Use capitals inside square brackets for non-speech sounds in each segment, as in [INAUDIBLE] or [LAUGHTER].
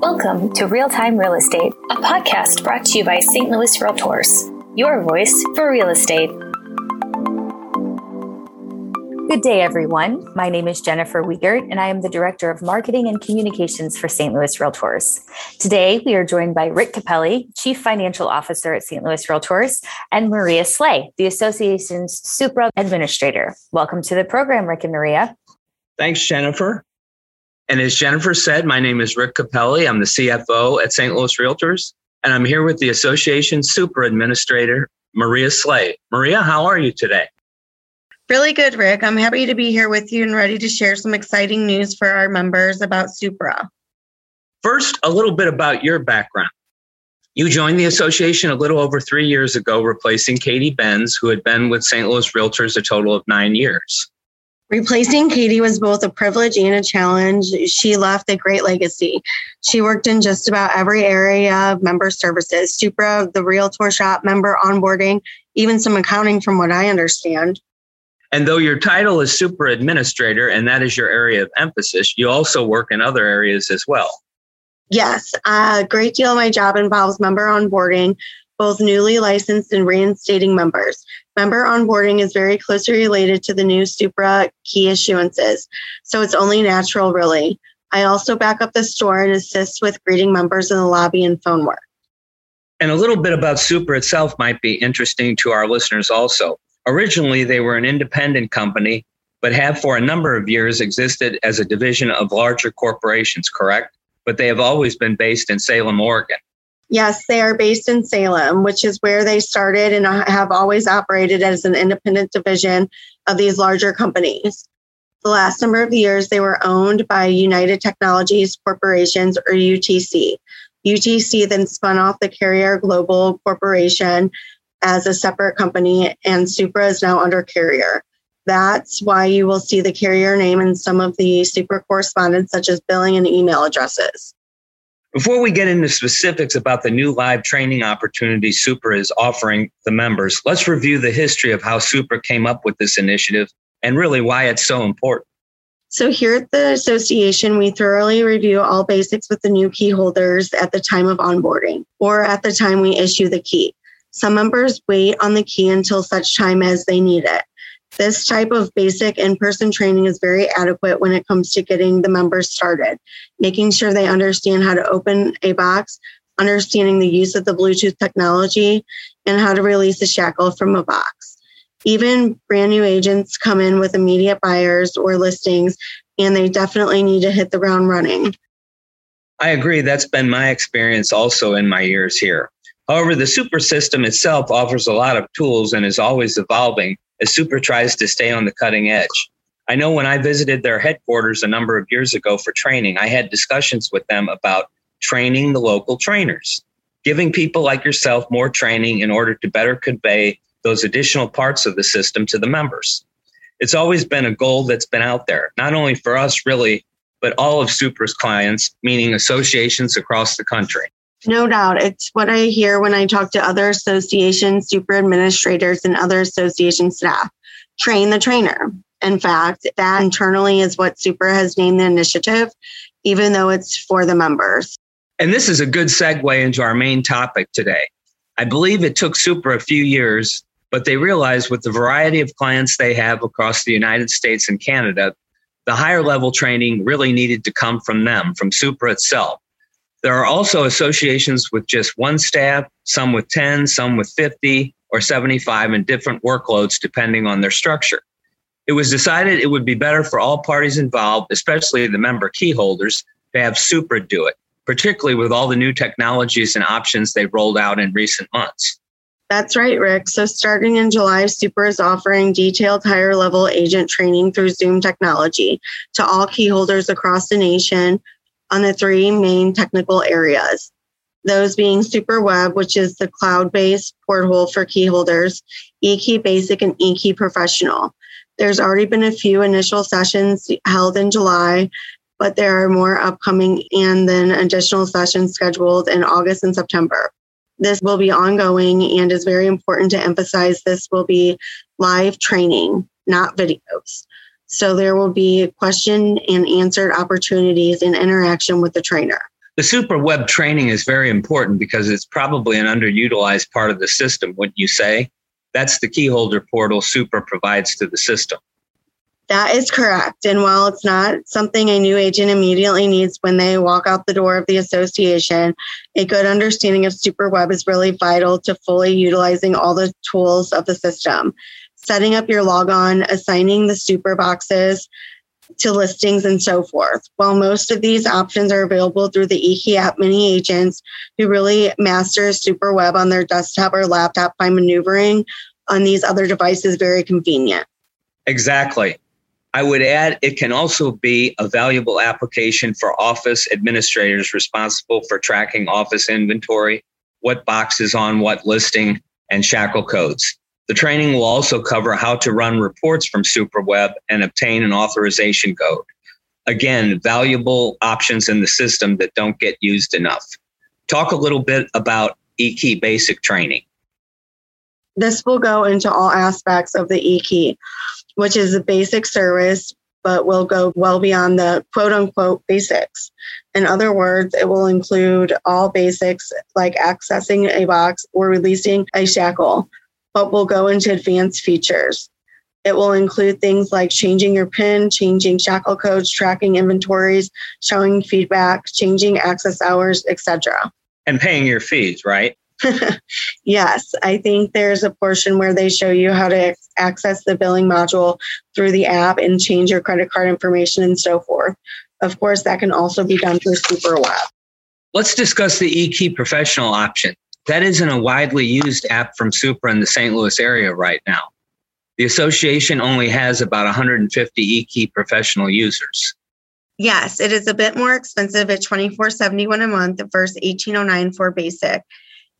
Welcome to Real Time Real Estate, a podcast brought to you by St. Louis Realtors, your voice for real estate. Good day, everyone. My name is Jennifer Wiegert, and I am the Director of Marketing and Communications for St. Louis Realtors. Today, we are joined by Rick Capelli, Chief Financial Officer at St. Louis Realtors, and Maria Slay, the association's Supra Administrator. Welcome to the program, Rick and Maria. Thanks, Jennifer. And as Jennifer said, my name is Rick Capelli. I'm the CFO at St. Louis Realtors, and I'm here with the association Supra Administrator, Maria Slay. Maria, how are you today? Really good, Rick. I'm happy to be here with you and ready to share some exciting news for our members about Supra. First, a little bit about your background. You joined the association a little over three years ago, replacing Katie Benz, who had been with St. Louis Realtors a total of nine years. Replacing Katie was both a privilege and a challenge. She left a great legacy. She worked in just about every area of member services, Supra, the Realtor shop, member onboarding, even some accounting, from what I understand. And though your title is Supra Administrator and that is your area of emphasis, you also work in other areas as well. Yes, a great deal of my job involves member onboarding, both newly licensed and reinstating members. Member onboarding is very closely related to the new Supra key issuances, so it's only natural, really. I also back up the store and assist with greeting members in the lobby and phone work. And a little bit about Supra itself might be interesting to our listeners also. Originally, they were an independent company, but have for a number of years existed as a division of larger corporations, correct? But they have always been based in Salem, Oregon. Yes, they are based in Salem, which is where they started and have always operated as an independent division of these larger companies. The last number of years, they were owned by United Technologies Corporations or UTC. UTC then spun off the Carrier Global Corporation as a separate company, and Supra is now under Carrier. That's why you will see the Carrier name in some of the Supra correspondence, such as billing and email addresses. Before we get into specifics about the new live training opportunity Supra is offering the members, let's review the history of how Supra came up with this initiative and really why it's so important. So, here at the association, we thoroughly review all basics with the new key holders at the time of onboarding or at the time we issue the key. Some members wait on the key until such time as they need it. This type of basic in person training is very adequate when it comes to getting the members started, making sure they understand how to open a box, understanding the use of the Bluetooth technology, and how to release a shackle from a box. Even brand new agents come in with immediate buyers or listings, and they definitely need to hit the ground running. I agree. That's been my experience also in my years here. However, the Supra system itself offers a lot of tools and is always evolving as Supra tries to stay on the cutting edge. I know when I visited their headquarters a number of years ago for training, I had discussions with them about training the local trainers, giving people like yourself more training in order to better convey those additional parts of the system to the members. It's always been a goal that's been out there, not only for us really, but all of Supra's clients, meaning associations across the country. No doubt. It's what I hear when I talk to other association Supra administrators and other association staff. Train the trainer. In fact, that internally is what Supra has named the initiative, even though it's for the members. And this is a good segue into our main topic today. I believe it took Supra a few years, but they realized with the variety of clients they have across the United States and Canada, the higher level training really needed to come from them, from Supra itself. There are also associations with just one staff, some with 10, some with 50 or 75, and different workloads depending on their structure. It was decided it would be better for all parties involved, especially the member key holders, to have Supra do it, particularly with all the new technologies and options they've rolled out in recent months. That's right, Rick. So, starting in July, Supra is offering detailed higher level agent training through Zoom technology to all key holders across the nation on the three main technical areas. Those being SupraWEB, which is the cloud based portal for key holders, eKey Basic, and eKey Professional. There's already been a few initial sessions held in July, but there are more upcoming and then additional sessions scheduled in August and September. This will be ongoing and is very important to emphasize this will be live training, not videos. So there will be question and answered opportunities in interaction with the trainer. The SupraWEB training is very important because it's probably an underutilized part of the system, wouldn't you say? That's the keyholder portal Supra provides to the system. That is correct. And while it's not something a new agent immediately needs when they walk out the door of the association, a good understanding of SupraWEB is really vital to fully utilizing all the tools of the system. Setting up your logon, assigning the Supra boxes, to listings and so forth. While most of these options are available through the eKey app, many agents who really master SupraWEB on their desktop or laptop find maneuvering on these other devices very convenient. Exactly. I would add it can also be a valuable application for office administrators responsible for tracking office inventory, what boxes on what listing, and shackle codes. The training will also cover how to run reports from SupraWEB and obtain an authorization code. Again, valuable options in the system that don't get used enough. Talk a little bit about eKey basic training. This will go into all aspects of the eKey, which is a basic service, but will go well beyond the quote unquote basics. In other words, it will include all basics like accessing a box or releasing a shackle, but will go into advanced features. It will include things like changing your PIN, changing shackle codes, tracking inventories, showing feedback, changing access hours, etc. And paying your fees, right? [LAUGHS] yes, I think there's a portion where they show you how to access the billing module through the app and change your credit card information and so forth. Of course, that can also be done through SupraWEB. Let's discuss the eKey professional option. That isn't a widely used app from Supra in the St. Louis area right now. The association only has about 150 eKey professional users. Yes, it is a bit more expensive at 24.71 a month versus 1809 for basic.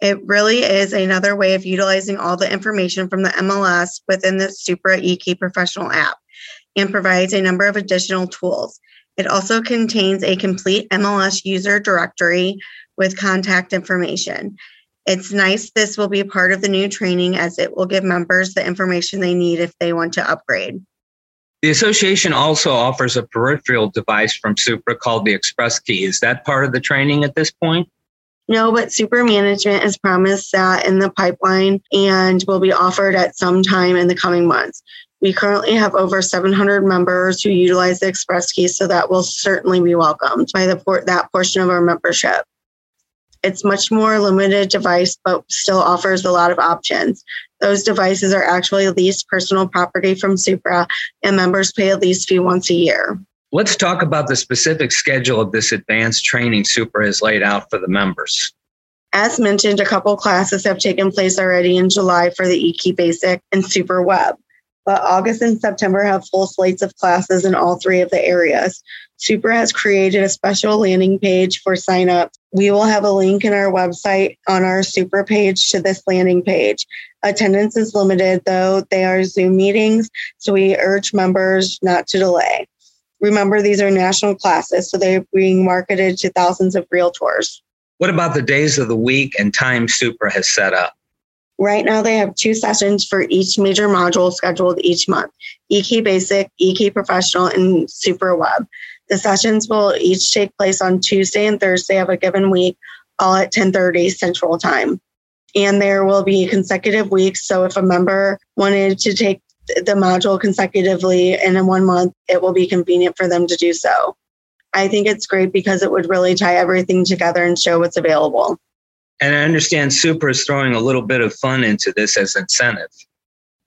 It really is another way of utilizing all the information from the MLS within the Supra eKey professional app and provides a number of additional tools. It also contains a complete MLS user directory with contact information. It's nice this will be part of the new training as it will give members the information they need if they want to upgrade. The association also offers a peripheral device from Supra called the Express Key. Is that part of the training at this point? No, but Supra Management has promised that in the pipeline and will be offered at some time in the coming months. We currently have over 700 members who utilize the Express Key, so that will certainly be welcomed by the that portion of our membership. It's much more limited device, but still offers a lot of options. Those devices are actually leased personal property from Supra, and members pay a lease fee once a year. Let's talk about the specific schedule of this advanced training Supra has laid out for the members. As mentioned, a couple classes have taken place already in July for the eKey Basic and SupraWEB but August and September have full slates of classes in all three of the areas. Supra has created a special landing page for sign up. We will have a link in our website on our Supra page to this landing page. Attendance is limited, though they are Zoom meetings, so we urge members not to delay. Remember, these are national classes, so they're being marketed to thousands of realtors. What about the days of the week and time Supra has set up? Right now, they have two sessions for each major module scheduled each month eKey Basic, eKey Professional, and SupraWEB. The sessions will each take place on Tuesday and Thursday of a given week, all at 10:30 Central Time. And there will be consecutive weeks. So if a member wanted to take the module consecutively and in one month, it will be convenient for them to do so. I think it's great because it would really tie everything together and show what's available. And I understand Supra is throwing a little bit of fun into this as incentive.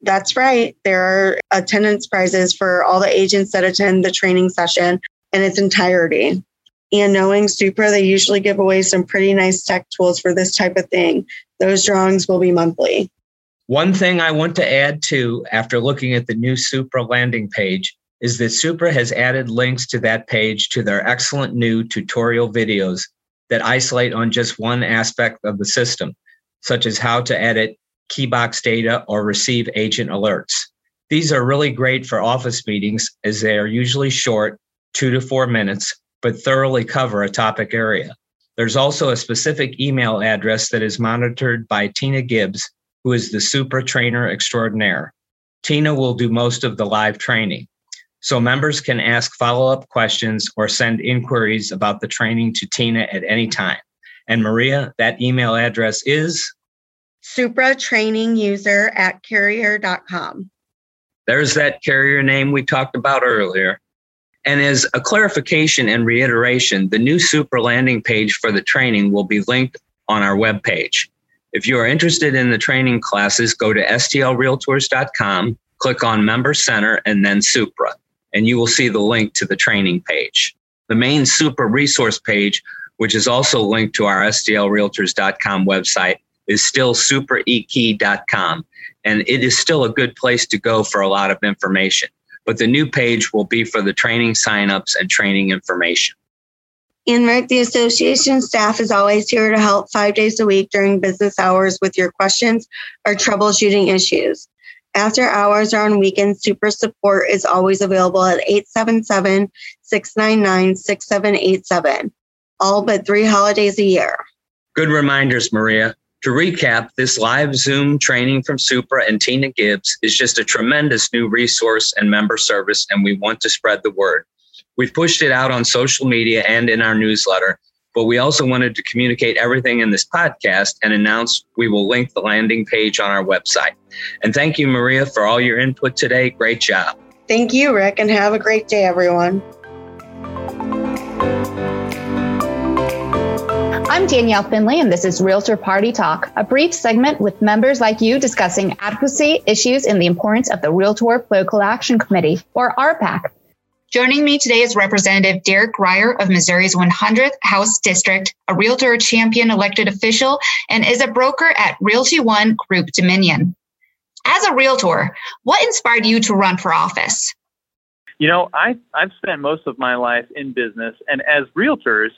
That's right. There are attendance prizes for all the agents that attend the training session in its entirety. And knowing Supra, they usually give away some pretty nice tech tools for this type of thing. Those drawings will be monthly. One thing I want to add to after looking at the new Supra landing page is that Supra has added links to that page to their excellent new tutorial videos that isolate on just one aspect of the system, such as how to edit keybox data or receive agent alerts. These are really great for office meetings as they are usually short, two to four minutes, but thoroughly cover a topic area. There's also a specific email address that is monitored by Tina Gibbs, who is the Supra trainer extraordinaire. Tina will do most of the live training. so members can ask follow up questions or send inquiries about the training to Tina at any time. And Maria, that email address is Supra training user at carrier.com. There's that carrier name we talked about earlier. And as a clarification and reiteration, the new Supra landing page for the training will be linked on our webpage. If you are interested in the training classes, go to stlrealtors.com, click on Member Center, and then Supra, and you will see the link to the training page. The main Supra resource page, which is also linked to our stlrealtors.com website, is still supraekey.com, and it is still a good place to go for a lot of information. But the new page will be for the training signups and training information. In Rick, the association staff is always here to help five days a week during business hours with your questions or troubleshooting issues. After hours or on weekends, Supra support is always available at 877 699 6787, all but three holidays a year. Good reminders, Maria. To recap, this live Zoom training from Supra and Tina Gibbs is just a tremendous new resource and member service, and we want to spread the word. We've pushed it out on social media and in our newsletter, but we also wanted to communicate everything in this podcast and announce we will link the landing page on our website. And thank you, Maria, for all your input today. Great job. Thank you, Rick, and have a great day, everyone. I'm Danielle Finley, and this is Realtor Party Talk, a brief segment with members like you discussing advocacy issues and the importance of the Realtor Political Action Committee, or RPAC. Joining me today is Representative Derek Grier of Missouri's 100th House District, a Realtor champion elected official, and is a broker at Realty One Group Dominion. As a Realtor, what inspired you to run for office? You know, I, I've spent most of my life in business, and as Realtors,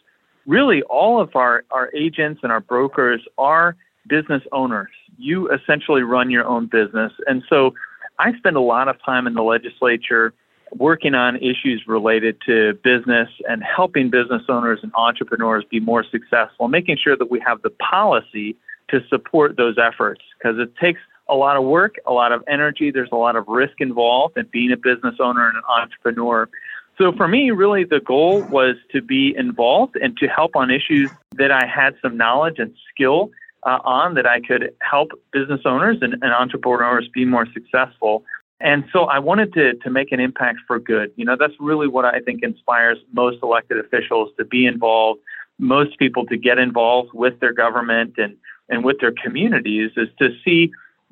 really all of our, our agents and our brokers are business owners. You essentially run your own business. And so I spend a lot of time in the legislature working on issues related to business and helping business owners and entrepreneurs be more successful, making sure that we have the policy to support those efforts because it takes a lot of work, a lot of energy, there's a lot of risk involved in being a business owner and an entrepreneur. So for me, really the goal was to be involved and to help on issues that I had some knowledge and skill uh, on that I could help business owners and, and entrepreneurs be more successful. And so I wanted to, to make an impact for good. You know, that's really what I think inspires most elected officials to be involved, most people to get involved with their government and, and with their communities is to see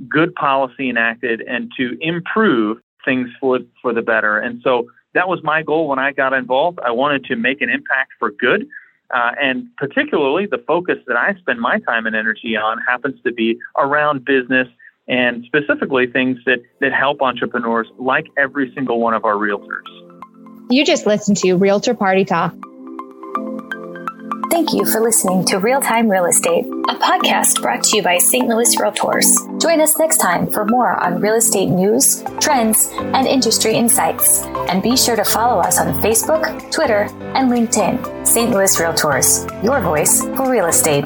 good policy enacted and to improve things for, for the better. And so that was my goal when I got involved. I wanted to make an impact for good. Uh, and particularly the focus that I spend my time and energy on happens to be around business and specifically things that, that help entrepreneurs like every single one of our realtors. You just listened to Realtor Party Talk. Thank you for listening to Real Time Real Estate, a podcast brought to you by St. Louis Realtors. Join us next time for more on real estate news, trends, and industry insights. And be sure to follow us on Facebook, Twitter, and LinkedIn. St. Louis Realtors, your voice for real estate.